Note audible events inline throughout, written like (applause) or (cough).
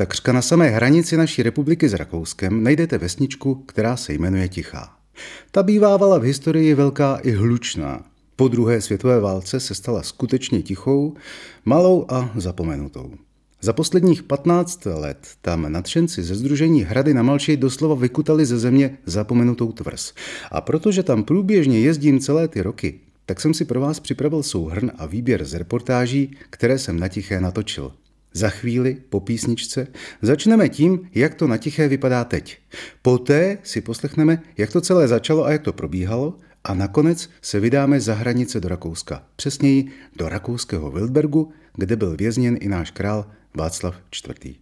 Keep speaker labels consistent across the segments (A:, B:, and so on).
A: takřka na samé hranici naší republiky s Rakouskem, najdete vesničku, která se jmenuje Tichá. Ta bývávala v historii velká i hlučná. Po druhé světové válce se stala skutečně tichou, malou a zapomenutou. Za posledních 15 let tam nadšenci ze Združení Hrady na Malči doslova vykutali ze země zapomenutou tvrz. A protože tam průběžně jezdím celé ty roky, tak jsem si pro vás připravil souhrn a výběr z reportáží, které jsem na tiché natočil. Za chvíli, po písničce, začneme tím, jak to na tiché vypadá teď. Poté si poslechneme, jak to celé začalo a jak to probíhalo a nakonec se vydáme za hranice do Rakouska, přesněji do rakouského Wildbergu, kde byl vězněn i náš král Václav IV.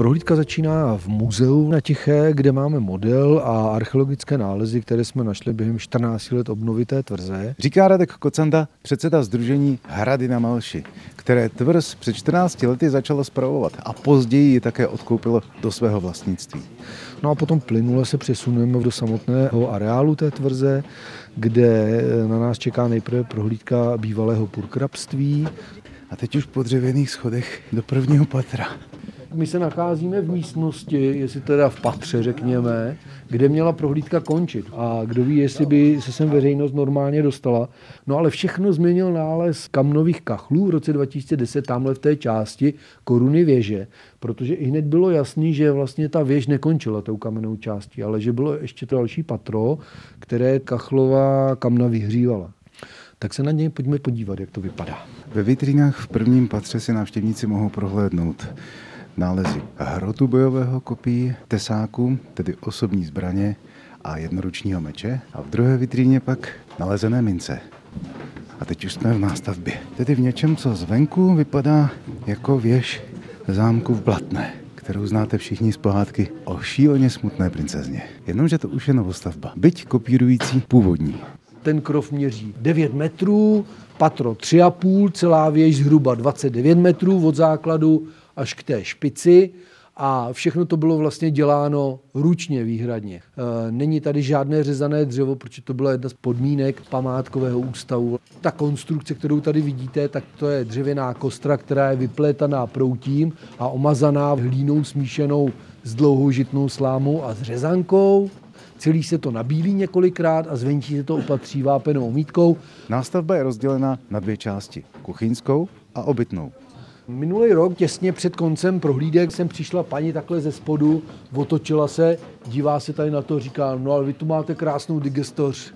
B: Prohlídka začíná v muzeu na Tiché, kde máme model a archeologické nálezy, které jsme našli během 14 let obnovy té tvrze.
A: Říká Radek Kocanda, předseda Združení Hrady na Malši, které tvrz před 14 lety začalo spravovat a později ji také odkoupilo do svého vlastnictví.
B: No a potom plynule se přesuneme do samotného areálu té tvrze, kde na nás čeká nejprve prohlídka bývalého purkrabství.
A: A teď už po dřevěných schodech do prvního patra.
B: My se nacházíme v místnosti, jestli teda v patře, řekněme, kde měla prohlídka končit. A kdo ví, jestli by se sem veřejnost normálně dostala. No ale všechno změnil nález kamnových kachlů v roce 2010 tamhle v té části koruny věže, protože i hned bylo jasný, že vlastně ta věž nekončila tou kamennou částí, ale že bylo ještě to další patro, které kachlová kamna vyhřívala tak se na něj pojďme podívat, jak to vypadá.
A: Ve vitrínách v prvním patře si návštěvníci mohou prohlédnout nálezy hrotu bojového kopí, tesáku, tedy osobní zbraně a jednoručního meče a v druhé vitríně pak nalezené mince. A teď už jsme v nástavbě. Tedy v něčem, co zvenku vypadá jako věž zámku v Blatné kterou znáte všichni z pohádky o šíleně smutné princezně. Jenomže to už je novostavba, byť kopírující původní.
B: Ten krov měří 9 metrů, patro 3,5, celá věž zhruba 29 metrů od základu až k té špici a všechno to bylo vlastně děláno ručně výhradně. E, není tady žádné řezané dřevo, protože to byla jedna z podmínek památkového ústavu. Ta konstrukce, kterou tady vidíte, tak to je dřevěná kostra, která je vyplétaná proutím a omazaná hlínou smíšenou s dlouhou žitnou slámou a s řezankou. Celý se to nabílí několikrát a zvenčí se to opatří vápenou mítkou.
A: Nástavba je rozdělena na dvě části, kuchyňskou a obytnou.
B: Minulý rok, těsně před koncem prohlídek, jsem přišla paní takhle ze spodu, otočila se, dívá se tady na to, říká, no ale vy tu máte krásnou digestoř.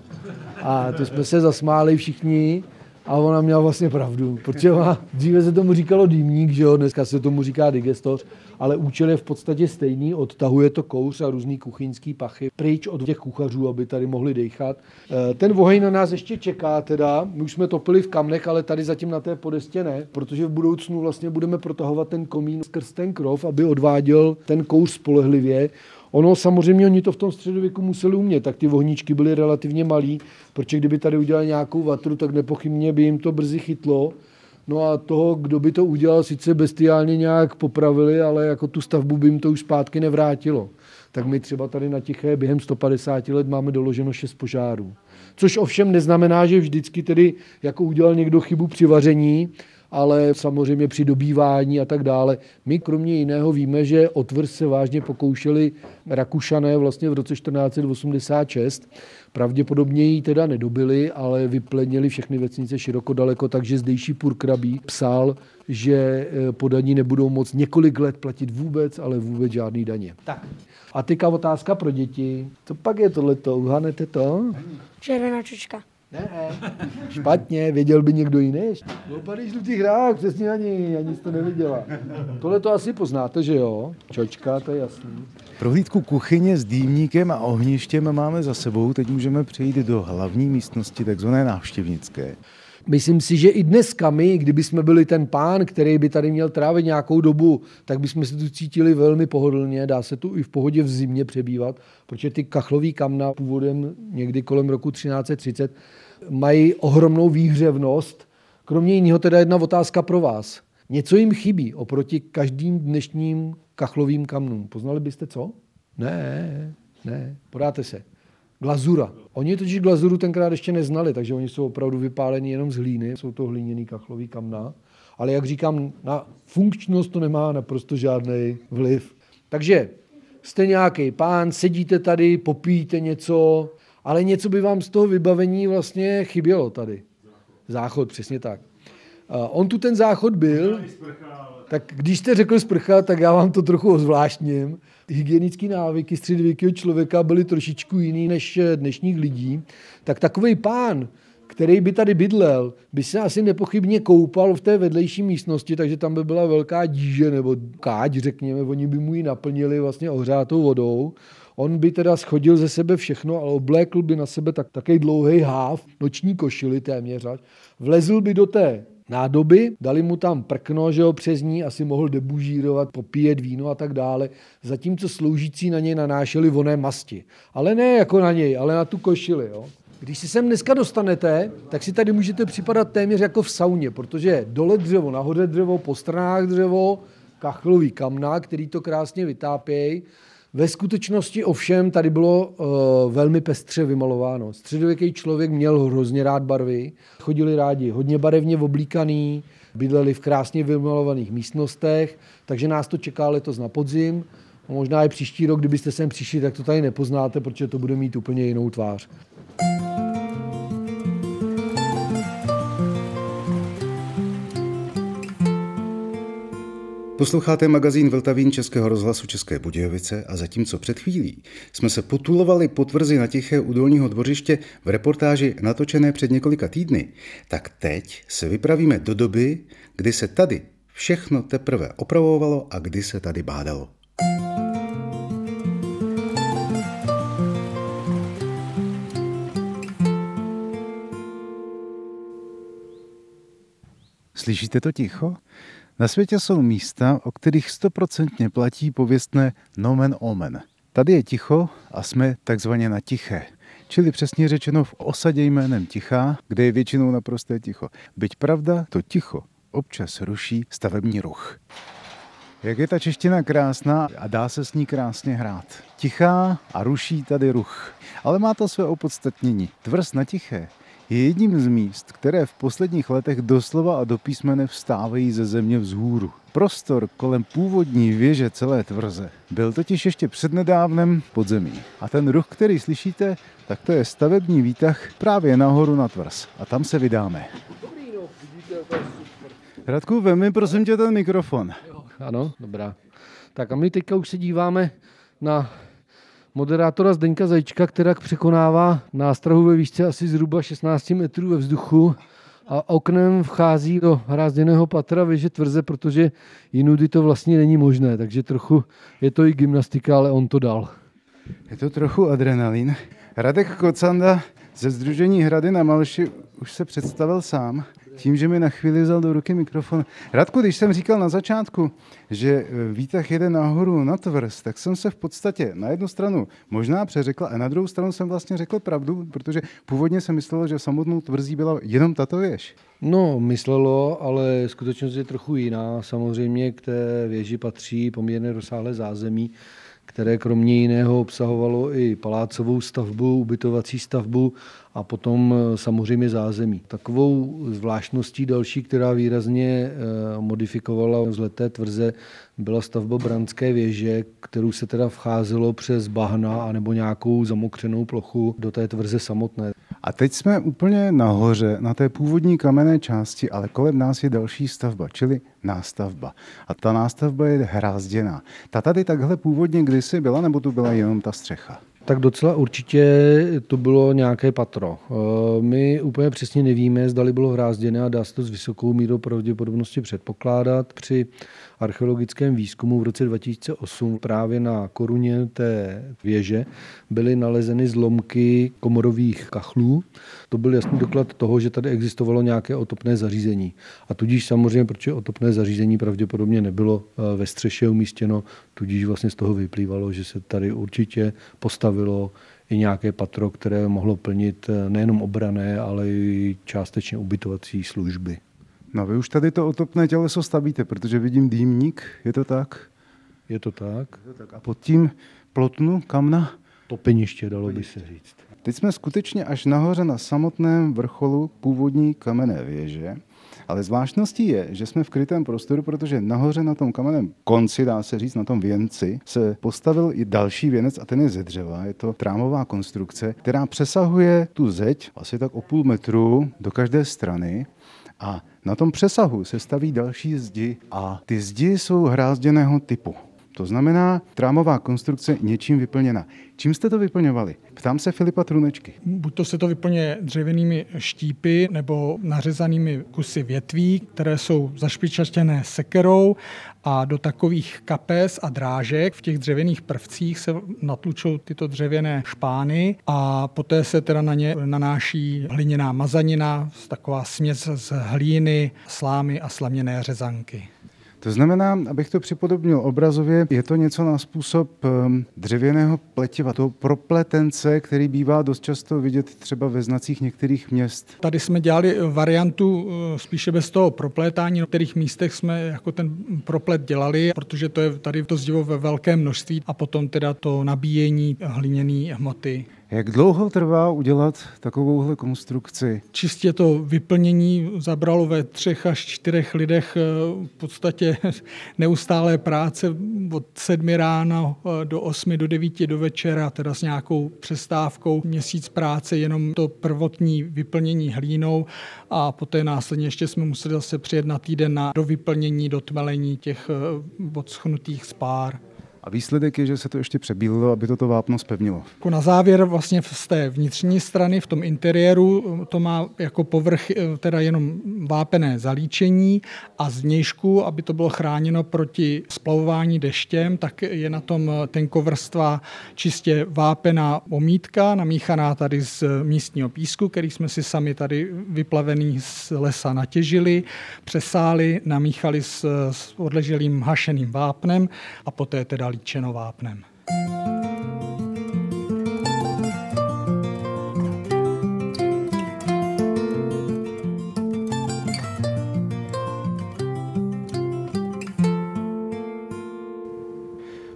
B: A to jsme se zasmáli všichni a ona měla vlastně pravdu, protože má, dříve se tomu říkalo dýmník, že jo, dneska se tomu říká digestoř, ale účel je v podstatě stejný, odtahuje to kouř a různý kuchyňský pachy pryč od těch kuchařů, aby tady mohli dechat. Eh, ten oheň na nás ještě čeká teda, my už jsme topili v kamnech, ale tady zatím na té podestě ne, protože v budoucnu vlastně budeme protahovat ten komín skrz ten krov, aby odváděl ten kouř spolehlivě. Ono samozřejmě, oni to v tom středověku museli umět, tak ty vohníčky byly relativně malý, protože kdyby tady udělali nějakou vatru, tak nepochybně by jim to brzy chytlo. No a toho, kdo by to udělal, sice bestiálně nějak popravili, ale jako tu stavbu by jim to už zpátky nevrátilo. Tak my třeba tady na Tiché během 150 let máme doloženo 6 požárů. Což ovšem neznamená, že vždycky tedy jako udělal někdo chybu při vaření, ale samozřejmě při dobývání a tak dále. My kromě jiného víme, že o tvrz se vážně pokoušeli Rakušané vlastně v roce 1486. Pravděpodobně ji teda nedobili, ale vyplenili všechny vesnice široko daleko, takže zdejší purkrabí psal, že eh, podaní nebudou moc několik let platit vůbec, ale vůbec žádný daně. Tak. A teďka otázka pro děti. Co pak je tohleto? Uhanete to?
C: Červená čočka.
B: Ne, (laughs) špatně, věděl by někdo jiný. Opady žlutých hrách, přesně ani, ani jste neviděla. Tohle to asi poznáte, že jo? Čočka, to je jasný.
A: Prohlídku kuchyně s dýmníkem a ohništěm máme za sebou. Teď můžeme přejít do hlavní místnosti, takzvané návštěvnické.
B: Myslím si, že i dneska my, kdyby jsme byli ten pán, který by tady měl trávit nějakou dobu, tak bychom se tu cítili velmi pohodlně. Dá se tu i v pohodě v zimě přebývat, protože ty kachlový kamna původem někdy kolem roku 1330 mají ohromnou výhřevnost. Kromě jiného teda jedna otázka pro vás. Něco jim chybí oproti každým dnešním kachlovým kamnům. Poznali byste co? Ne, ne, podáte se. Glazura. Oni totiž glazuru tenkrát ještě neznali, takže oni jsou opravdu vypáleni jenom z hlíny, jsou to hliněný kachlový kamna. Ale jak říkám, na funkčnost to nemá naprosto žádný vliv. Takže jste nějaký pán, sedíte tady, popíte něco, ale něco by vám z toho vybavení vlastně chybělo tady. Záchod, přesně tak. On tu ten záchod byl, tak když jste řekl sprcha, tak já vám to trochu ozvláštním. Hygienické návyky středověkého člověka byly trošičku jiný než dnešních lidí. Tak takový pán, který by tady bydlel, by se asi nepochybně koupal v té vedlejší místnosti, takže tam by byla velká díže nebo káť, řekněme, oni by mu ji naplnili vlastně ohřátou vodou. On by teda schodil ze sebe všechno, ale oblékl by na sebe tak, takový dlouhý háv, noční košily téměř, vlezl by do té nádoby, dali mu tam prkno, že ho přes ní asi mohl debužírovat, popíjet víno a tak dále, zatímco sloužící na něj nanášeli voné masti. Ale ne jako na něj, ale na tu košili. Jo. Když si sem dneska dostanete, tak si tady můžete připadat téměř jako v sauně, protože dole dřevo, nahoře dřevo, po stranách dřevo, kachlový kamna, který to krásně vytápějí. Ve skutečnosti ovšem tady bylo uh, velmi pestře vymalováno. Středověký člověk měl hrozně rád barvy, chodili rádi hodně barevně oblíkaný, bydleli v krásně vymalovaných místnostech, takže nás to čeká letos na podzim. A možná i příští rok, kdybyste sem přišli, tak to tady nepoznáte, protože to bude mít úplně jinou tvář.
A: Posloucháte magazín Vltavín Českého rozhlasu České Budějovice a zatímco před chvílí jsme se potulovali po tvrzi na Tiché u Dolního dvořiště v reportáži natočené před několika týdny, tak teď se vypravíme do doby, kdy se tady všechno teprve opravovalo a kdy se tady bádalo. Slyšíte to ticho? Na světě jsou místa, o kterých stoprocentně platí pověstné nomen omen. Tady je ticho a jsme takzvaně na tiché. Čili přesně řečeno v osadě jménem Tichá, kde je většinou naprosté ticho. Byť pravda, to ticho občas ruší stavební ruch. Jak je ta čeština krásná a dá se s ní krásně hrát. Tichá a ruší tady ruch. Ale má to své opodstatnění. Tvrz na tiché je jedním z míst, které v posledních letech doslova a do písmene vstávají ze země vzhůru. Prostor kolem původní věže celé tvrze byl totiž ještě přednedávnem podzemí. A ten ruch, který slyšíte, tak to je stavební výtah právě nahoru na tvrz. A tam se vydáme. Radku, vemi prosím tě ten mikrofon.
B: ano, dobrá. Tak a my teďka už se díváme na moderátora Zdeňka Zajíčka, která překonává nástrahu ve výšce asi zhruba 16 metrů ve vzduchu a oknem vchází do hrázděného patra věže tvrze, protože jinudy to vlastně není možné, takže trochu je to i gymnastika, ale on to dal.
A: Je to trochu adrenalin. Radek Kocanda ze Združení Hrady na Malši už se představil sám tím, že mi na chvíli vzal do ruky mikrofon. Radku, když jsem říkal na začátku, že e, výtah jede nahoru na tvrz, tak jsem se v podstatě na jednu stranu možná přeřekl a na druhou stranu jsem vlastně řekl pravdu, protože původně jsem myslel, že samotnou tvrzí byla jenom tato věž.
B: No, myslelo, ale skutečnost je trochu jiná. Samozřejmě k té věži patří poměrně rozsáhlé zázemí, které kromě jiného obsahovalo i palácovou stavbu, ubytovací stavbu a potom eh, samozřejmě zázemí. Takovou zvláštností další, která výrazně eh, modifikovala vzleté tvrze, byla stavba Branské věže, kterou se teda vcházelo přes bahna anebo nějakou zamokřenou plochu do té tvrze samotné.
A: A teď jsme úplně nahoře, na té původní kamenné části, ale kolem nás je další stavba, čili nástavba. A ta nástavba je hrázděná. Ta tady takhle původně kdysi byla, nebo tu byla jenom ta střecha?
B: Tak docela určitě to bylo nějaké patro. Eh, my úplně přesně nevíme, zdali bylo hrázděné a dá se to s vysokou mírou pravděpodobnosti předpokládat. Při archeologickém výzkumu v roce 2008 právě na koruně té věže byly nalezeny zlomky komorových kachlů. To byl jasný doklad toho, že tady existovalo nějaké otopné zařízení. A tudíž samozřejmě, protože otopné zařízení pravděpodobně nebylo eh, ve střeše umístěno, tudíž vlastně z toho vyplývalo, že se tady určitě postavilo i nějaké patro, které mohlo plnit eh, nejenom obrané, ale i částečně ubytovací služby.
A: No vy už tady to otopné těleso stavíte, protože vidím dýmník, je to tak?
B: Je to tak.
A: Je to tak. A pod tím plotnu kamna?
B: Topeniště, dalo by se říct.
A: Teď jsme skutečně až nahoře na samotném vrcholu původní kamenné věže. Ale zvláštností je, že jsme v krytém prostoru, protože nahoře na tom kamenném konci, dá se říct, na tom věnci, se postavil i další věnec a ten je ze dřeva. Je to trámová konstrukce, která přesahuje tu zeď asi tak o půl metru do každé strany. A na tom přesahu se staví další zdi a ty zdi jsou hrázděného typu. To znamená trámová konstrukce něčím vyplněna. Čím jste to vyplňovali? Ptám se Filipa Trunečky.
C: Buď to se to vyplňuje dřevěnými štípy nebo nařezanými kusy větví, které jsou zašpičatěné sekerou a do takových kapes a drážek v těch dřevěných prvcích se natlučou tyto dřevěné špány a poté se teda na ně nanáší hliněná mazanina, taková směs z hlíny, slámy a slaměné řezanky.
A: To znamená, abych to připodobnil obrazově, je to něco na způsob ehm, dřevěného pletiva, toho propletence, který bývá dost často vidět třeba ve znacích některých měst.
C: Tady jsme dělali variantu eh, spíše bez toho proplétání, na kterých místech jsme jako ten proplet dělali, protože to je tady to zdivo ve velkém množství a potom teda to nabíjení hliněné hmoty.
A: Jak dlouho trvá udělat takovouhle konstrukci?
C: Čistě to vyplnění zabralo ve třech až čtyřech lidech eh, v podstatě (laughs) neustálé práce od sedmi ráno eh, do osmi, do devíti do večera, teda s nějakou přestávkou měsíc práce, jenom to prvotní vyplnění hlínou a poté následně ještě jsme museli zase přijet na týden na do vyplnění, do tmelení těch eh, odschnutých spár.
A: A výsledek je, že se to ještě přebílilo, aby toto vápno spevnilo.
C: Jako na závěr vlastně z té vnitřní strany, v tom interiéru, to má jako povrch eh, teda jenom vápené zalíčení a zvnějšku, aby to bylo chráněno proti splavování deštěm, tak je na tom tenkovrstva čistě vápená omítka, namíchaná tady z místního písku, který jsme si sami tady vyplavený z lesa natěžili, přesáli, namíchali s, s odleželým hašeným vápnem a poté teda líčeno vápnem.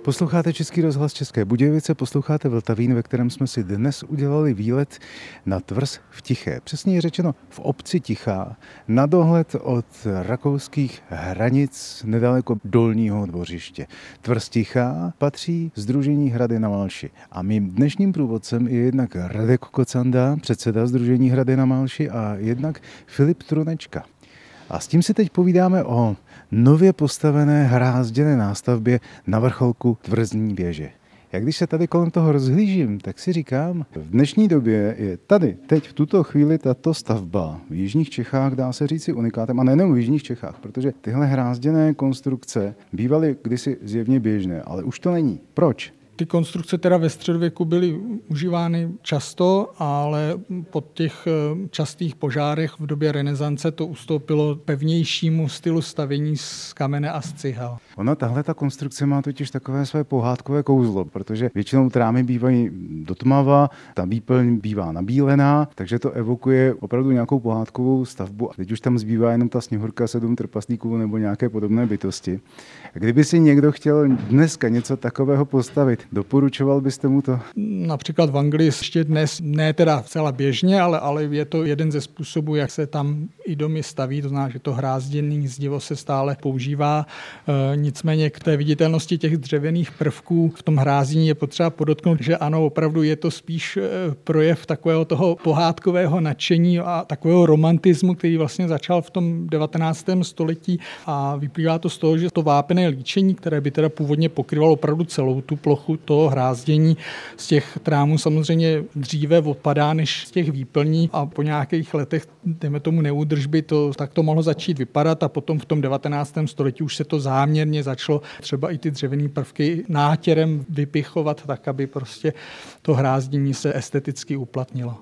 A: Posloucháte Český rozhlas České Budějovice, posloucháte Vltavín, ve kterém jsme si dnes udělali výlet na tvrz v Tiché. Přesně řečeno v obci Tichá, na dohled od rakouských hranic nedaleko dolního dvořiště. Tvrz Tichá patří Združení Hrady na Malši. A mým dnešním průvodcem je jednak Radek Kocanda, předseda Združení Hrady na Malši a jednak Filip Trunečka. A s tím si teď povídáme o nově postavené hrázděné nástavbě na vrcholku tvrzní věže. Jak když se tady kolem toho rozhlížím, tak si říkám, v dnešní době je tady, teď v tuto chvíli tato stavba v Jižních Čechách dá se říci unikátem, a nejenom v Jižních Čechách, protože tyhle hrázděné konstrukce bývaly kdysi zjevně běžné, ale už to není. Proč?
C: Ty konstrukce teda ve středověku byly užívány často, ale po těch eh, častých požárech v době renesance to ustoupilo pevnějšímu stylu stavění z kamene a z cihel.
A: Ona tahle ta konstrukce má totiž takové své pohádkové kouzlo, protože většinou trámy bývají do tmava, ta výplň bývá nabílená, takže to evokuje opravdu nějakou pohádkovou stavbu. A teď už tam zbývá jenom ta sněhurka sedm trpaslíků nebo nějaké podobné bytosti. Kdyby si někdo chtěl dneska něco takového postavit, Doporučoval byste mu to?
C: Například v Anglii ještě dnes, ne teda celá běžně, ale, ale je to jeden ze způsobů, jak se tam i domy staví, to znamená, že to hrázděný zdivo se stále používá. E, nicméně k té viditelnosti těch dřevěných prvků v tom hrázdění je potřeba podotknout, že ano, opravdu je to spíš e, projev takového toho pohádkového nadšení a takového romantismu, který vlastně začal v tom 19. století a vyplývá to z toho, že to vápené líčení, které by teda původně pokryvalo opravdu celou tu plochu toho hrázdění z těch těch trámů samozřejmě dříve odpadá než z těch výplní a po nějakých letech, dejme tomu neúdržby, to, tak to mohlo začít vypadat a potom v tom 19. století už se to záměrně začalo třeba i ty dřevěné prvky nátěrem vypichovat tak, aby prostě to hrázdění se esteticky uplatnilo.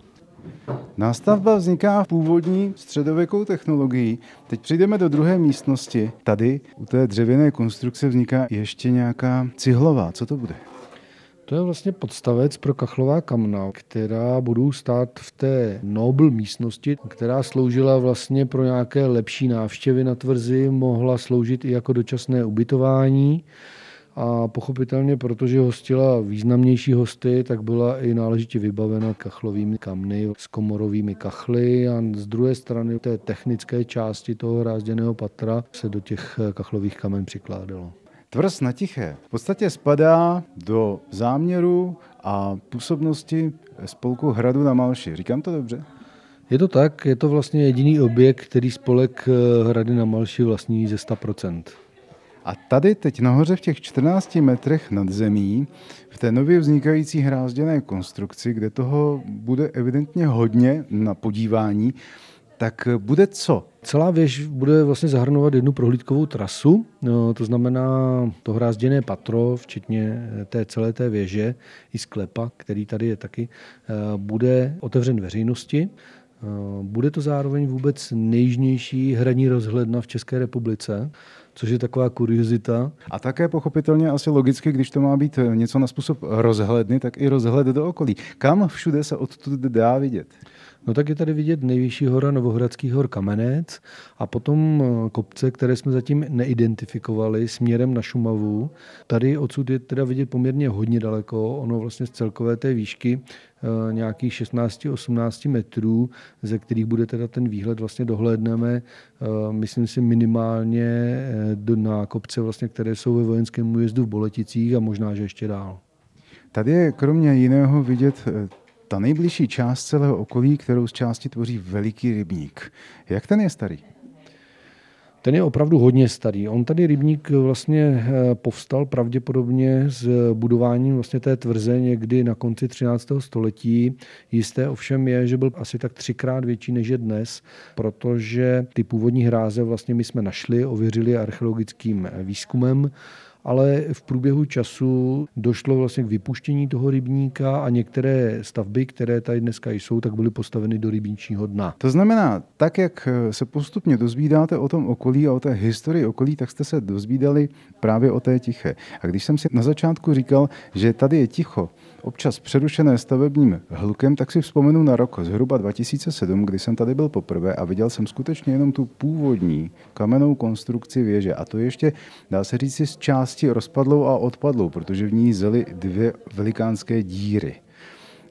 A: Nástavba vzniká v původní středověkou technologií. Teď přijdeme do druhé místnosti. Tady u té dřevěné konstrukce vzniká ještě nějaká cihlová. Co to bude?
B: To je vlastně podstavec pro kachlová kamna, která budou stát v té nobl místnosti, která sloužila vlastně pro nějaké lepší návštěvy na tvrzi, mohla sloužit i jako dočasné ubytování a pochopitelně, protože hostila významnější hosty, tak byla i náležitě vybavena kachlovými kamny s komorovými kachly a z druhé strany té technické části toho rázděného patra se do těch kachlových kamen přikládalo.
A: Tvrz na Tiché v podstatě spadá do záměru a působnosti spolku Hradu na Malši. Říkám to dobře?
B: Je to tak, je to vlastně jediný objekt, který spolek Hrady na Malši vlastní ze 100%.
A: A tady teď nahoře v těch 14 metrech nad zemí, v té nově vznikající hrázděné konstrukci, kde toho bude evidentně hodně na podívání, tak bude co?
B: Celá věž bude vlastně zahrnovat jednu prohlídkovou trasu, no, to znamená to hrázděné patro, včetně té celé té věže i sklepa, který tady je taky, eh, bude otevřen veřejnosti. Eh, bude to zároveň vůbec nejjižnější hraní rozhledna v České republice což je taková kuriozita.
A: A také pochopitelně asi logicky, když to má být něco na způsob rozhledny, tak i rozhled do okolí. Kam všude se odtud dá vidět?
B: No tak je tady vidět nejvyšší hora Novohradský hor Kamenec a potom eh, kopce, které jsme zatím neidentifikovali směrem na Šumavu. Tady odsud je teda vidět poměrně hodně daleko, ono vlastně z celkové té výšky eh, nějakých 16-18 metrů, ze kterých bude teda ten výhled vlastně dohlédneme, eh, myslím si minimálně na kopce, vlastně, které jsou ve vojenském újezdu v Boleticích a možná, že ještě dál.
A: Tady je kromě jiného vidět ta nejbližší část celého okolí, kterou z části tvoří veliký rybník. Jak ten je starý?
B: Ten je opravdu hodně starý. On tady rybník vlastně eh, povstal pravděpodobně s budováním vlastně té tvrze někdy na konci 13. století. Jisté ovšem je, že byl asi tak třikrát větší než je dnes, protože ty původní hráze vlastně my jsme našli, ověřili archeologickým výzkumem ale v průběhu času došlo vlastně k vypuštění toho rybníka a některé stavby, které tady dneska jsou, tak byly postaveny do rybníčního dna.
A: To znamená, tak jak se postupně dozvídáte o tom okolí a o té historii okolí, tak jste se dozvídali právě o té tiché. A když jsem si na začátku říkal, že tady je ticho, občas přerušené stavebním hlukem, tak si vzpomenu na rok zhruba 2007, kdy jsem tady byl poprvé a viděl jsem skutečně jenom tu původní kamennou konstrukci věže. A to ještě, dá se říct, z části rozpadlou a odpadlou, protože v ní zely dvě velikánské díry.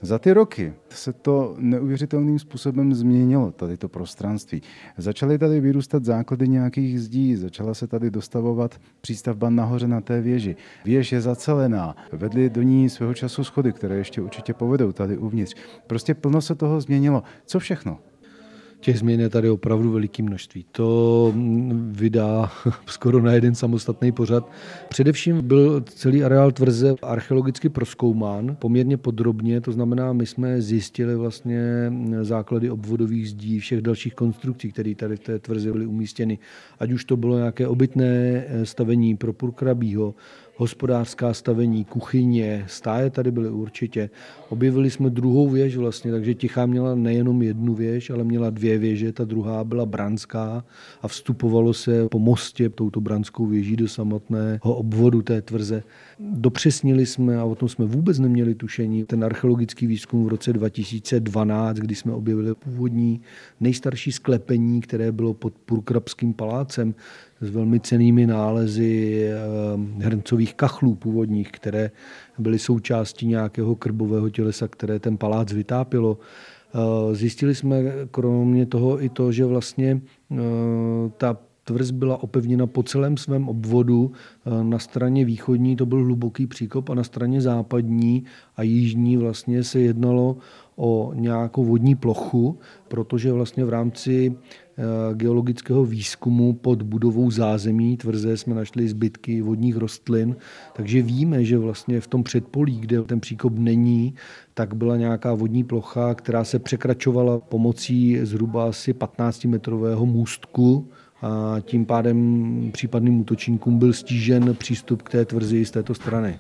A: Za ty roky se to neuvěřitelným způsobem změnilo, tady to prostranství. Začaly tady vyrůstat základy nějakých zdí, začala se tady dostavovat přístavba nahoře na té věži. Věž je zacelená, vedly do ní svého času schody, které ještě určitě povedou tady uvnitř. Prostě plno se toho změnilo. Co všechno?
B: Těch změn je tady opravdu veliké množství. To vydá (laughs) skoro na jeden samostatný pořad. Především byl celý areál tvrze archeologicky proskoumán poměrně podrobně, to znamená, my jsme zjistili vlastně základy obvodových zdí, všech dalších konstrukcí, které tady v té tvrze byly umístěny. Ať už to bylo nějaké obytné stavení pro purkrabího, hospodářská stavení, kuchyně, stáje tady byly určitě. Objevili jsme druhou věž vlastně, takže Tichá měla nejenom jednu věž, ale měla dvě věže. Ta druhá byla branská a vstupovalo se po mostě touto branskou věží do samotného obvodu té tvrze. Dopřesnili jsme, a o tom jsme vůbec neměli tušení, ten archeologický výzkum v roce 2012, kdy jsme objevili původní nejstarší sklepení, které bylo pod Purkrabským palácem, s velmi cenými nálezy eh, hrncových kachlů původních, které byly součástí nějakého krbového tělesa, které ten palác vytápilo. Eh, zjistili jsme kromě toho i to, že vlastně eh, ta Tvrz byla opevněna po celém svém obvodu. Na straně východní to byl hluboký příkop a na straně západní a jižní vlastně se jednalo o nějakou vodní plochu, protože vlastně v rámci eh, geologického výzkumu pod budovou zázemí tvrze jsme našli zbytky vodních rostlin, takže víme, že vlastně v tom předpolí, kde ten příkop není, tak byla nějaká vodní plocha, která se překračovala pomocí zhruba asi 15-metrového můstku a tím pádem případným útočníkům byl stížen přístup k té tvrzi z této strany.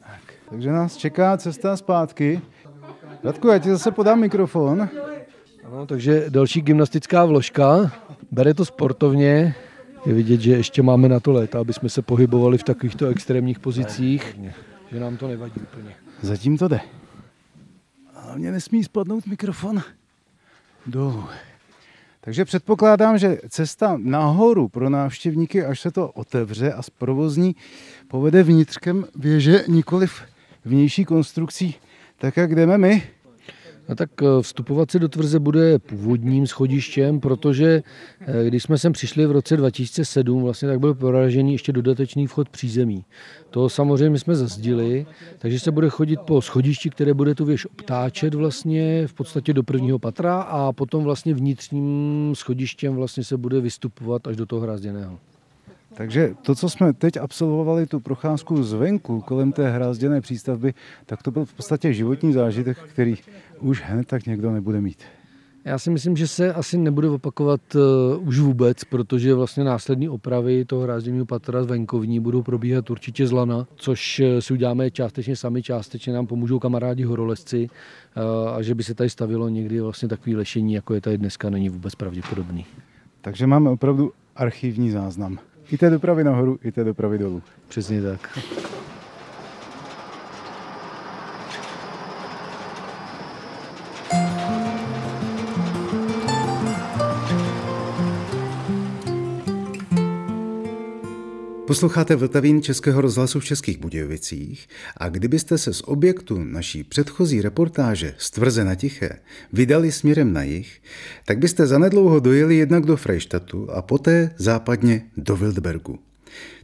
A: Tak, takže nás čeká cesta zpátky. Radku, já ti zase podám mikrofon.
B: Ano, takže další gymnastická vložka. Bere to sportovně. Je vidět, že ještě máme na to léta, aby jsme se pohybovali v takovýchto extrémních pozicích, že nám to nevadí úplně.
A: Zatím to jde. Ale mě nesmí spadnout mikrofon dolů. Takže předpokládám, že cesta nahoru pro návštěvníky, až se to otevře a zprovozní, povede vnitřkem věže, nikoliv vnější konstrukcí tak jak jdeme my?
B: No tak eh, vstupovat se do tvrze bude původním schodištěm, protože eh, když jsme sem přišli v roce 2007, vlastně tak byl poražený ještě dodatečný vchod přízemí. To samozřejmě jsme zazdili, takže se bude chodit po schodišti, které bude tu věž obtáčet vlastně v podstatě do prvního patra a potom vlastně vnitřním schodištěm vlastně se bude vystupovat až do toho hrázděného.
A: Takže to, co jsme teď absolvovali, tu procházku zvenku kolem té hrázděné přístavby, tak to byl v podstatě životní zážitek, který už hned tak někdo nebude mít.
B: Já si myslím, že se asi nebude opakovat uh, už vůbec, protože vlastně následní opravy toho hrázděného patra z venkovní budou probíhat určitě z lana, což eh, si uděláme částečně sami, částečně nám pomůžou kamarádi horolezci uh, a že by se tady stavilo někdy vlastně takový lešení, jako je tady dneska, není vůbec pravděpodobný.
A: Takže máme opravdu archivní záznam. I té dopravy nahoru, i té dopravy dolů.
B: Přesně tak.
A: Posloucháte Vltavín Českého rozhlasu v Českých Budějovicích a kdybyste se z objektu naší předchozí reportáže z Tvrze na Tiché vydali směrem na jih, tak byste zanedlouho dojeli jednak do Freištatu a poté západně do Wildbergu.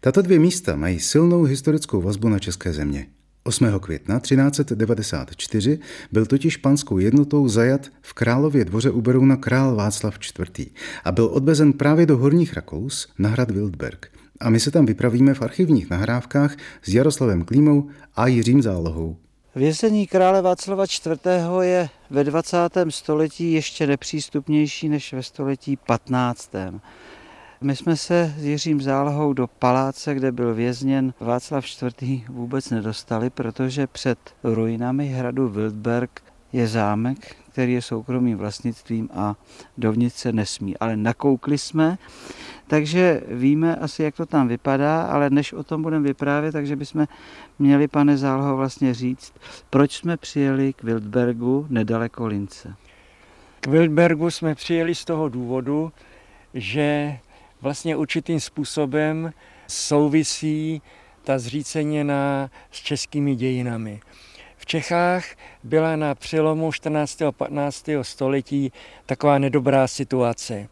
A: Tato dvě místa mají silnou historickou vazbu na české země. 8. května 1394 byl totiž panskou jednotou zajat v Králově dvoře u Berouna král Václav IV. a byl odvezen právě do Horních Rakous na hrad Wildberg. A my se tam vypravíme v archivních nahrávkách s Jaroslavem Klímou a Jiřím Zálohou.
D: Vězení krále Václava IV. je ve 20. století ještě nepřístupnější než ve století 15. My jsme se s Jiřím Zálohou do paláce, kde byl vězněn Václav IV. vůbec nedostali, protože před ruinami hradu Wildberg je zámek, který je soukromým vlastnictvím a dovnitř se nesmí. Ale nakoukli jsme, takže víme asi, jak to tam vypadá, ale než o tom budeme vyprávět, takže bychom měli, pane Záloho, vlastně říct, proč jsme přijeli k Wildbergu nedaleko Lince.
E: K Wildbergu jsme přijeli z toho důvodu, že vlastně určitým způsobem souvisí ta zřícenina s českými dějinami. V Čechách byla na přelomu 14. a 15. století taková nedobrá situace.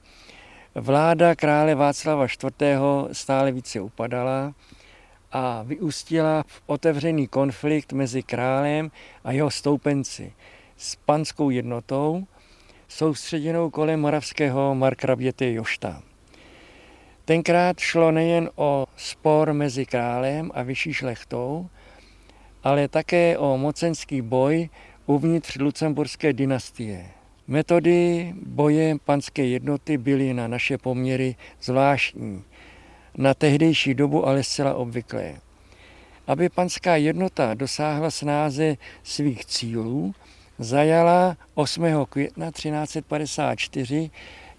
E: Vláda krále Václava IV. stále více upadala a vyústila v otevřený konflikt mezi králem a jeho stoupenci s panskou jednotou, soustředěnou kolem moravského markraběte Jošta. Tenkrát šlo nejen o spor mezi králem a vyšší šlechtou, ale také o mocenský boj uvnitř lucemburské dynastie. Metody boje panské jednoty byly na naše poměry zvláštní, na tehdejší dobu ale zcela obvyklé. Aby panská jednota dosáhla snáze svých cílů, zajala 8. května 1354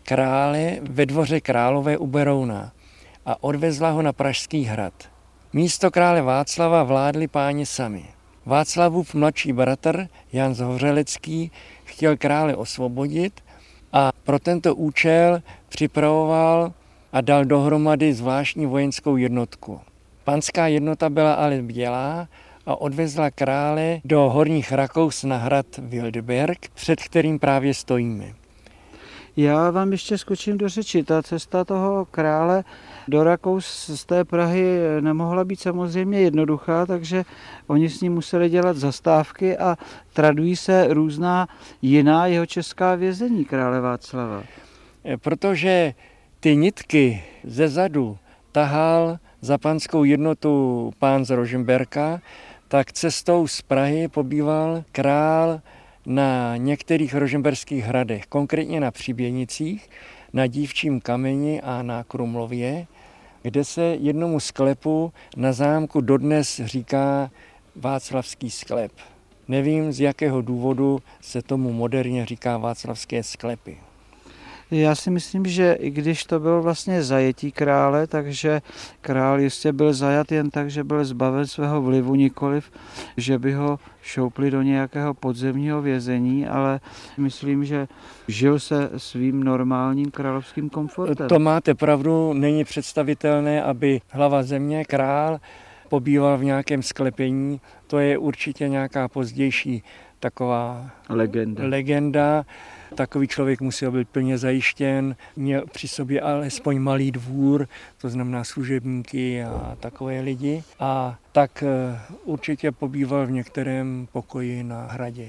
E: krále ve dvoře králové u Berouna a odvezla ho na Pražský hrad. Místo krále Václava vládli páni sami. Václavův mladší bratr Jan Zhořelecký chtěl krále osvobodit a pro tento účel připravoval a dal dohromady zvláštní vojenskou jednotku. Panská jednota byla ale bělá a odvezla krále do Horních Rakous na hrad Wildberg, před kterým právě stojíme.
D: Já vám ještě skočím do řeči. Ta cesta toho krále do Rakous z té Prahy nemohla být samozřejmě jednoduchá, takže oni s ním museli dělat zastávky a tradují se různá jiná jeho česká vězení krále Václava.
E: Protože ty nitky ze zadu tahal za panskou jednotu pán z Rožemberka, tak cestou z Prahy pobýval král na některých rožemberských hradech, konkrétně na Přiběnicích, na Dívčím kameni a na Krumlově, kde se jednomu sklepu na zámku dodnes říká Václavský sklep. Nevím, z jakého důvodu se tomu moderně říká Václavské sklepy.
D: Já si myslím, že i když to bylo vlastně zajetí krále, takže král jistě byl zajat jen tak, že byl zbaven svého vlivu, nikoliv, že by ho šoupli do nějakého podzemního vězení, ale myslím, že žil se svým normálním královským komfortem.
E: To máte pravdu, není představitelné, aby hlava země, král, pobýval v nějakém sklepení. To je určitě nějaká pozdější taková
D: legenda.
E: legenda. Takový člověk musel být plně zajištěn, měl při sobě alespoň malý dvůr, to znamená služebníky a takové lidi. A tak eh, určitě pobýval v některém pokoji na hradě.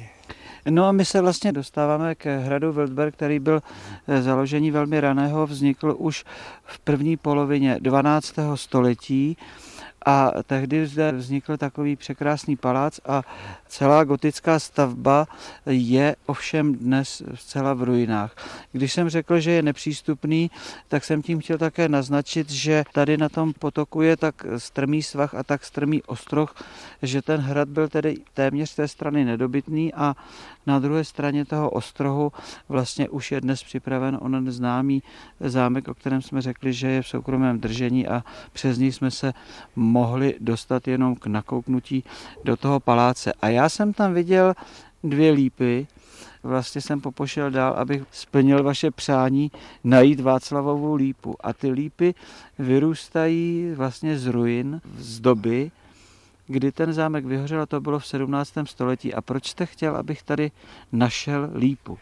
D: No a my se vlastně dostáváme k hradu Wildberg, který byl eh, založení velmi raného, vznikl už v první polovině 12. století a tehdy zde vznikl takový překrásný palác a celá gotická stavba je ovšem dnes zcela v ruinách. Když jsem řekl, že je nepřístupný, tak jsem tím chtěl také naznačit, že tady na tom potoku je tak strmý svah a tak strmý ostroh, že ten hrad byl tedy téměř z té strany nedobytný a na druhé straně toho ostrohu vlastně už je dnes připraven onen známý zámek, o kterém jsme řekli, že je v soukromém držení a přes něj jsme se mohli dostat jenom k nakouknutí do toho paláce. A já jsem tam viděl dvě lípy, vlastně jsem popošel dál, abych splnil vaše přání najít Václavovou lípu. A ty lípy vyrůstají vlastně z ruin, z doby, kdy ten zámek vyhořel to bylo v 17. století. A proč jste chtěl, abych tady našel lípu?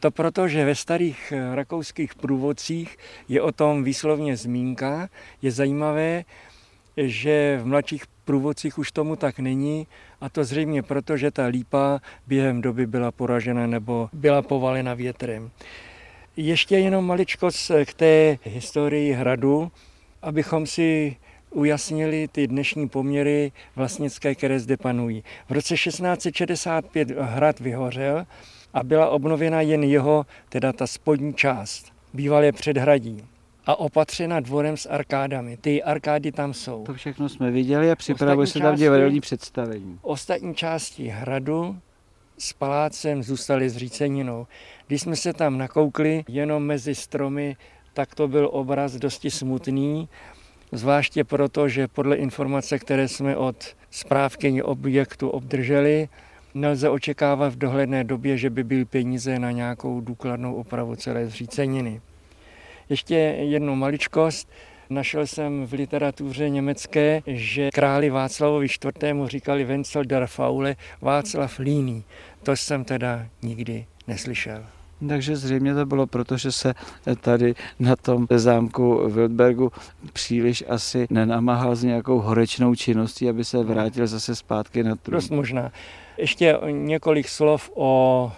E: To proto, že ve starých rakouských průvodcích je o tom výslovně zmínka. Je zajímavé, že v mladších průvodcích už tomu tak není a to zřejmě proto, že ta lípa během doby byla poražena nebo byla povalena větrem. Ještě jenom maličkost k té historii hradu, abychom si ujasnili ty dnešní poměry vlastnické, které zde panují. V roce 1665 hrad vyhořel a byla obnovena jen jeho, teda ta spodní část, bývalé předhradí a opatřena dvorem s arkádami. Ty arkády tam jsou.
D: To všechno jsme viděli a připravuje se tam divadelní představení.
E: Ostatní části hradu s palácem zůstaly zříceninou. Když jsme se tam nakoukli jenom mezi stromy, tak to byl obraz dosti smutný, zvláště proto, že podle informace, které jsme od správkyně objektu obdrželi, nelze očekávat v dohledné době, že by byly peníze na nějakou důkladnou opravu celé zříceniny. Ještě jednu maličkost. Našel jsem v literatuře německé, že králi Václavovi IV. říkali Wenzel der Faule Václav Líný. To jsem teda nikdy neslyšel.
D: Takže zřejmě to bylo proto, že se tady na tom zámku Wildbergu příliš asi nenamáhal s nějakou horečnou činností, aby se vrátil zase zpátky na trůn.
E: Dost možná. Ještě několik slov o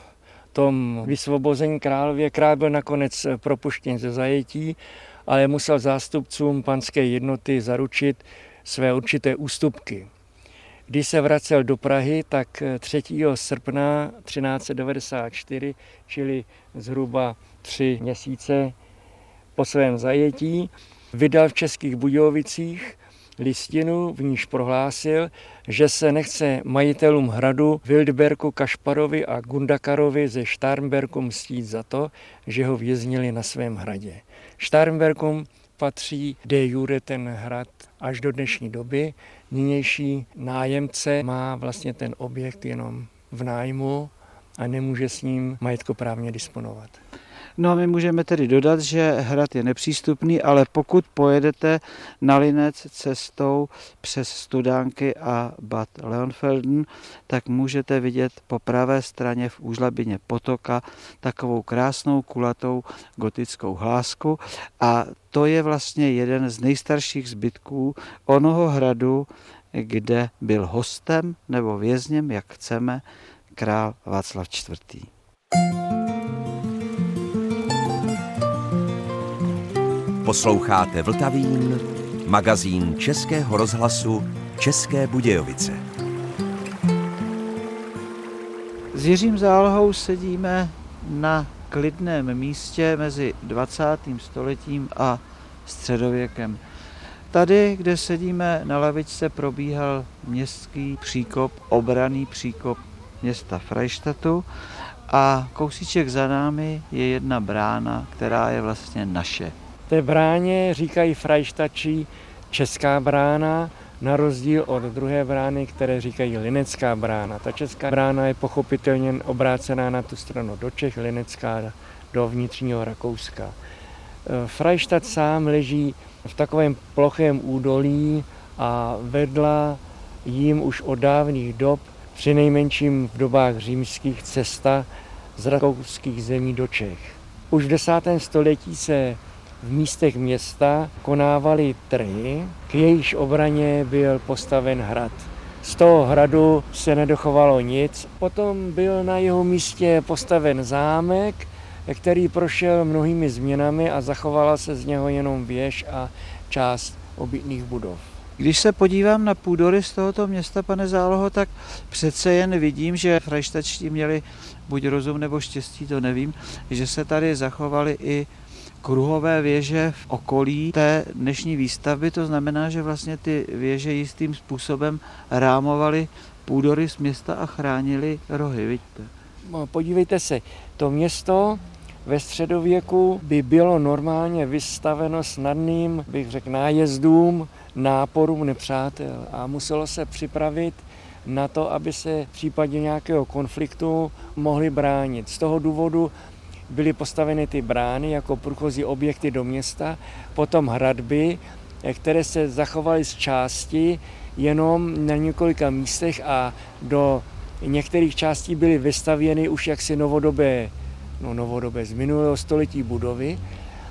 E: tom vysvobození králově. Král byl nakonec propuštěn ze zajetí, ale musel zástupcům panské jednoty zaručit své určité ústupky. Když se vracel do Prahy, tak 3. srpna 1394, čili zhruba tři měsíce po svém zajetí, vydal v Českých Budějovicích listinu, v níž prohlásil, že se nechce majitelům hradu Wildberku, Kašparovi a Gundakarovi ze Starnberku mstít za to, že ho věznili na svém hradě. Starnberkum patří de jure ten hrad až do dnešní doby. Nynější nájemce má vlastně ten objekt jenom v nájmu a nemůže s ním majetkoprávně disponovat.
D: No a my můžeme tedy dodat, že hrad je nepřístupný, ale pokud pojedete na Linec cestou přes Studánky a Bad Leonfelden, tak můžete vidět po pravé straně v úžlabině potoka takovou krásnou kulatou gotickou hlásku a to je vlastně jeden z nejstarších zbytků onoho hradu, kde byl hostem nebo vězněm, jak chceme, král Václav IV.
F: Posloucháte Vltavín, magazín Českého rozhlasu České Budějovice.
D: S Jiřím Zálohou sedíme na klidném místě mezi 20. stoletím a středověkem. Tady, kde sedíme na lavičce, probíhal městský příkop, obraný příkop města Freištatu a kousíček za námi je jedna brána, která je vlastně naše.
E: Té bráně říkají Freištačí česká brána, na rozdíl od druhé brány, které říkají Linecká brána. Ta česká brána je pochopitelně obrácená na tu stranu do Čech, Linecká do vnitřního Rakouska. Freistadt sám leží v takovém plochém údolí a vedla jim už od dávných dob, při nejmenším v dobách římských, cesta z rakouských zemí do Čech. Už v desátém století se v místech města konávaly trhy, k jejíž obraně byl postaven hrad. Z toho hradu se nedochovalo nic. Potom byl na jeho místě postaven zámek, který prošel mnohými změnami a zachovala se z něho jenom věž a část obytných budov.
D: Když se podívám na půdory z tohoto města, pane Záloho, tak přece jen vidím, že frajštačtí měli buď rozum nebo štěstí, to nevím, že se tady zachovaly i kruhové věže v okolí té dnešní výstavby. To znamená, že vlastně ty věže jistým způsobem rámovaly půdory z města a chránili rohy. Vidíte?
E: No, podívejte se, to město ve středověku by bylo normálně vystaveno snadným, bych řekl, nájezdům, náporům nepřátel a muselo se připravit na to, aby se v případě nějakého konfliktu mohli bránit. Z toho důvodu byly postaveny ty brány jako průchozí objekty do města, potom hradby, které se zachovaly z části jenom na několika místech a do některých částí byly vystavěny už jaksi novodobé, no novodobé z minulého století budovy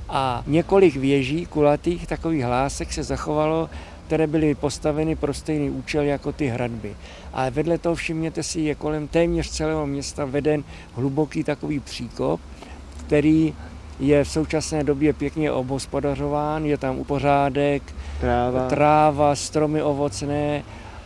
E: a několik věží kulatých takových hlásek se zachovalo, které byly postaveny pro stejný účel jako ty hradby. A vedle toho všimněte si, je kolem téměř celého města veden hluboký takový příkop, který je v současné době pěkně obhospodařován, je tam pořádek,
D: tráva.
E: tráva, stromy ovocné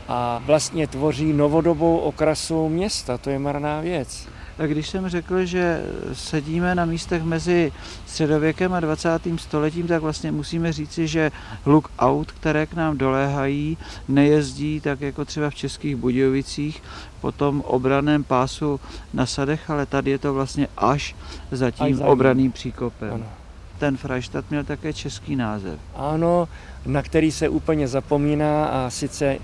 E: a vlastně tvoří novodobou okrasu města. To je marná věc.
D: A když jsem řekl, že sedíme na místech mezi středověkem a 20. stoletím, tak vlastně musíme říci, že hluk aut, které k nám doléhají, nejezdí tak jako třeba v Českých Budějovicích po tom obraném pásu na sadech, ale tady je to vlastně až za tím obraným příkopem.
E: Ano.
D: Ten Freistadt měl také český název.
E: Ano, na který se úplně zapomíná a sice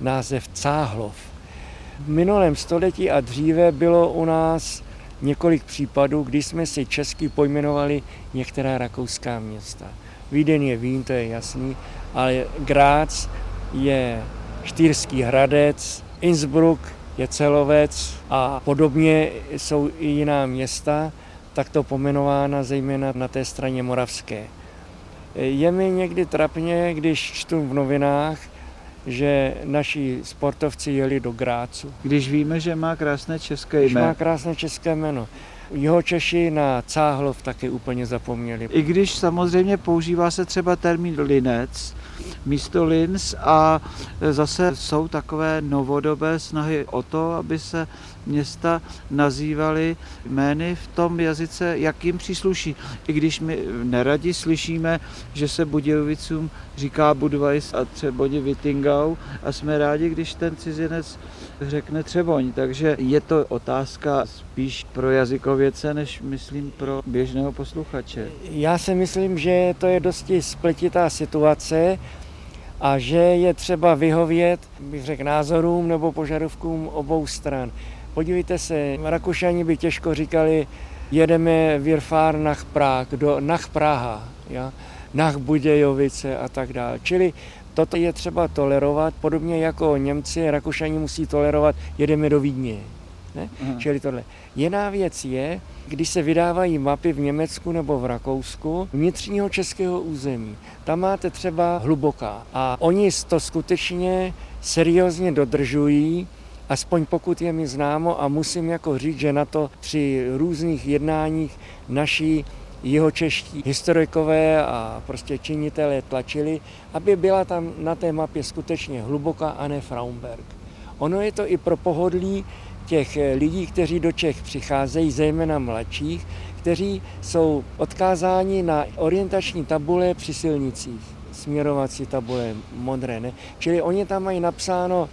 E: název Cáhlov. V minulém století a dříve bylo u nás několik případů, kdy jsme si česky pojmenovali některá rakouská města. Vídeň je Vín, to je jasný, ale Grác je Štýrský Hradec, Innsbruck je Celovec a podobně jsou i jiná města, takto pomenována zejména na té straně moravské. Je mi někdy trapně, když čtu v novinách, že naši sportovci jeli do Grácu.
D: Když víme, že má krásné české
E: Když má
D: jméno.
E: krásné české jméno. Jeho Češi na Cáhlov taky úplně zapomněli.
D: I když samozřejmě používá se třeba termín linec, místo Linz a zase jsou takové novodobé snahy o to, aby se města nazývaly jmény v tom jazyce, jak jim přísluší. I když my neradi slyšíme, že se Budějovicům říká Budweis a Třeboni Wittingau a jsme rádi, když ten cizinec řekne Třeboň. Takže je to otázka spíš pro jazykověce, než myslím pro běžného posluchače.
E: Já si myslím, že to je dosti spletitá situace a že je třeba vyhovět, bych řekl, názorům nebo požadavkům obou stran. Podívejte se, Rakušani by těžko říkali jedeme Virfár nach Prah, do, nach Praha, ja? nach Budějovice a tak dále. Čili toto je třeba tolerovat, podobně jako Němci, Rakušani musí tolerovat, jedeme do Vídně. Ne? Čili tohle. Jiná věc je, když se vydávají mapy v Německu nebo v Rakousku vnitřního českého území. Tam máte třeba hluboká a oni to skutečně seriózně dodržují, aspoň pokud je mi známo a musím jako říct, že na to při různých jednáních naší jeho čeští historikové a prostě činitelé tlačili, aby byla tam na té mapě skutečně hluboká a ne Fraunberg. Ono je to i pro pohodlí těch lidí, kteří do Čech přicházejí, zejména mladších, kteří jsou odkázáni na orientační tabule při silnicích, směrovací tabule modré. Ne? Čili oni tam mají napsáno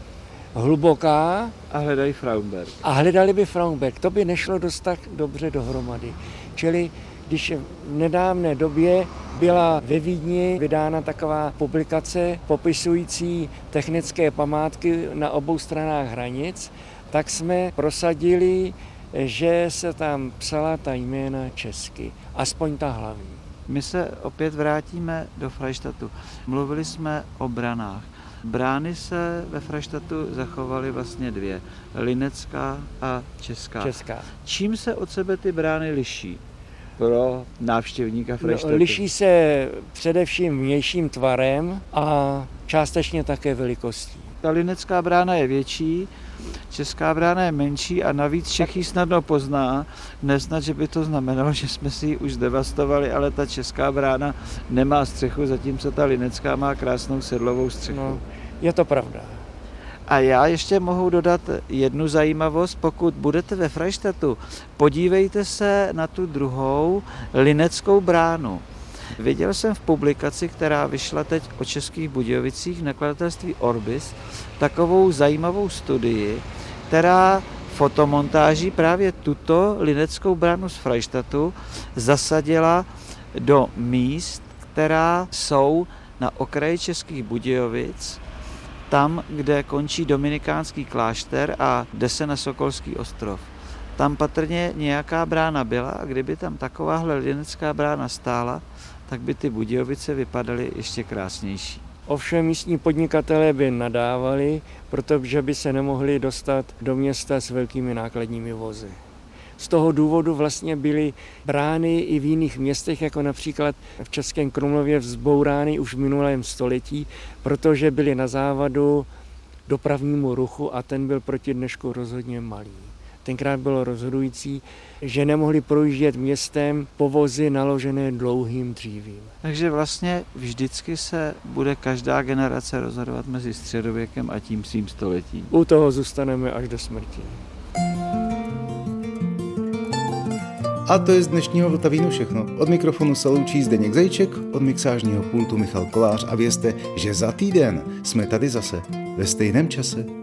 E: hluboká.
D: A hledají Fraunberg.
E: A hledali by Fraunberg. To by nešlo dost tak dobře dohromady. Čili když v nedávné době byla ve Vídni vydána taková publikace popisující technické památky na obou stranách hranic, tak jsme prosadili, že se tam psala ta jména česky, aspoň ta hlavní.
D: My se opět vrátíme do Freištatu. Mluvili jsme o branách. Brány se ve Freištatu zachovaly vlastně dvě. Linecká a česká.
E: česká.
D: Čím se od sebe ty brány liší? pro návštěvníka Freištatu?
E: No, liší se především vnějším tvarem a částečně také velikostí.
D: Ta linecká brána je větší, česká brána je menší a navíc Čechy snadno pozná. Nesnad, že by to znamenalo, (laughs) že jsme si ji už devastovali, ale ta česká brána nemá střechu, zatímco ta linecká má krásnou sedlovou střechu. No,
E: je to pravda.
D: A já ještě mohu dodat jednu zajímavost. Pokud budete ve Freištatu, podívejte se na tu druhou lineckou bránu. Viděl jsem v publikaci, která vyšla teď o Českých Budějovicích v nakladatelství Orbis, takovou zajímavou studii, která fotomontáží právě tuto lineckou bránu z Freištatu zasadila do míst, která jsou na okraji Českých Budějovic tam, kde končí dominikánský klášter a jde se na Sokolský ostrov. Tam patrně nějaká brána byla a kdyby tam takováhle linecká brána stála, tak by ty Budějovice vypadaly ještě krásnější.
E: Ovšem místní podnikatelé by nadávali, protože by se nemohli dostat do města s velkými nákladními vozy. Z toho důvodu vlastně byly brány i v jiných městech, jako například v Českém Krumlově vzbourány už v minulém století, protože byly na závadu dopravnímu ruchu a ten byl proti dnešku rozhodně malý. Tenkrát bylo rozhodující, že nemohli projíždět městem povozy naložené dlouhým dřívím.
D: Takže vlastně vždycky se bude každá generace rozhodovat mezi středověkem a tím svým stoletím.
E: U toho zůstaneme až do smrti.
A: A to je z dnešního Vltavínu všechno. Od mikrofonu se loučí Zdeněk Zajček, od mixážního pultu Michal Kolář a vězte, že za týden jsme tady zase ve stejném čase.